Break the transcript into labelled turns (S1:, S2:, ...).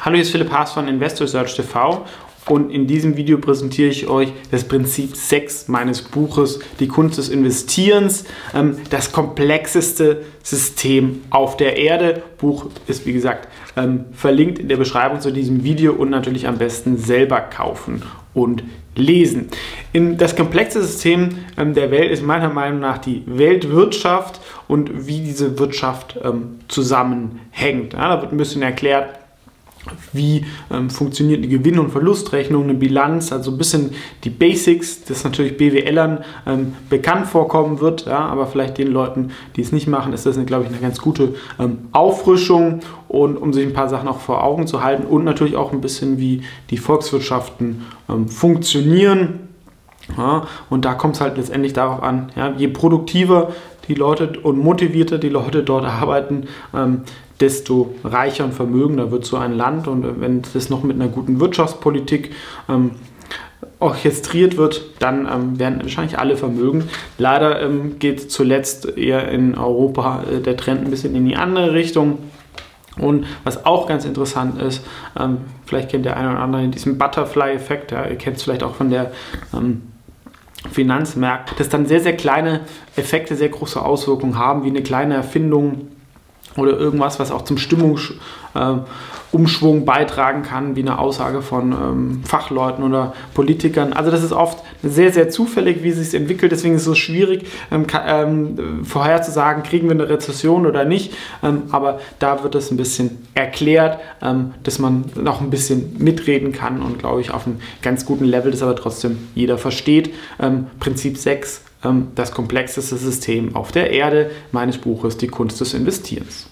S1: Hallo, hier ist Philipp Haas von Investor Search TV und in diesem Video präsentiere ich euch das Prinzip 6 meines Buches Die Kunst des Investierens, ähm, das komplexeste System auf der Erde. Buch ist wie gesagt ähm, verlinkt in der Beschreibung zu diesem Video und natürlich am besten selber kaufen und lesen. Das komplexe System ähm, der Welt ist meiner Meinung nach die Weltwirtschaft und wie diese Wirtschaft zusammenhängt. Da wird ein bisschen erklärt, wie ähm, funktioniert eine Gewinn- und Verlustrechnung, eine Bilanz, also ein bisschen die Basics, das natürlich BWLern ähm, bekannt vorkommen wird, ja, aber vielleicht den Leuten, die es nicht machen, ist das, glaube ich, eine ganz gute ähm, Auffrischung und um sich ein paar Sachen auch vor Augen zu halten und natürlich auch ein bisschen, wie die Volkswirtschaften ähm, funktionieren. Ja, und da kommt es halt letztendlich darauf an, ja, je produktiver die Leute und motivierter die Leute dort arbeiten, ähm, desto reicher und vermögender wird so ein Land. Und wenn das noch mit einer guten Wirtschaftspolitik ähm, orchestriert wird, dann ähm, werden wahrscheinlich alle vermögen. Leider ähm, geht zuletzt eher in Europa äh, der Trend ein bisschen in die andere Richtung. Und was auch ganz interessant ist, ähm, vielleicht kennt der eine oder andere diesen Butterfly-Effekt, ja, ihr kennt es vielleicht auch von der ähm, Finanzmärkte, dass dann sehr, sehr kleine Effekte sehr große Auswirkungen haben, wie eine kleine Erfindung oder irgendwas, was auch zum Stimmungsumschwung äh, beitragen kann, wie eine Aussage von ähm, Fachleuten oder Politikern. Also das ist oft sehr, sehr zufällig, wie es sich entwickelt. Deswegen ist es so schwierig, ähm, ähm, vorherzusagen, kriegen wir eine Rezession oder nicht. Ähm, aber da wird es ein bisschen erklärt, ähm, dass man noch ein bisschen mitreden kann und, glaube ich, auf einem ganz guten Level, das aber trotzdem jeder versteht. Ähm, Prinzip 6 ähm, das komplexeste System auf der Erde meines Buches Die Kunst des Investierens.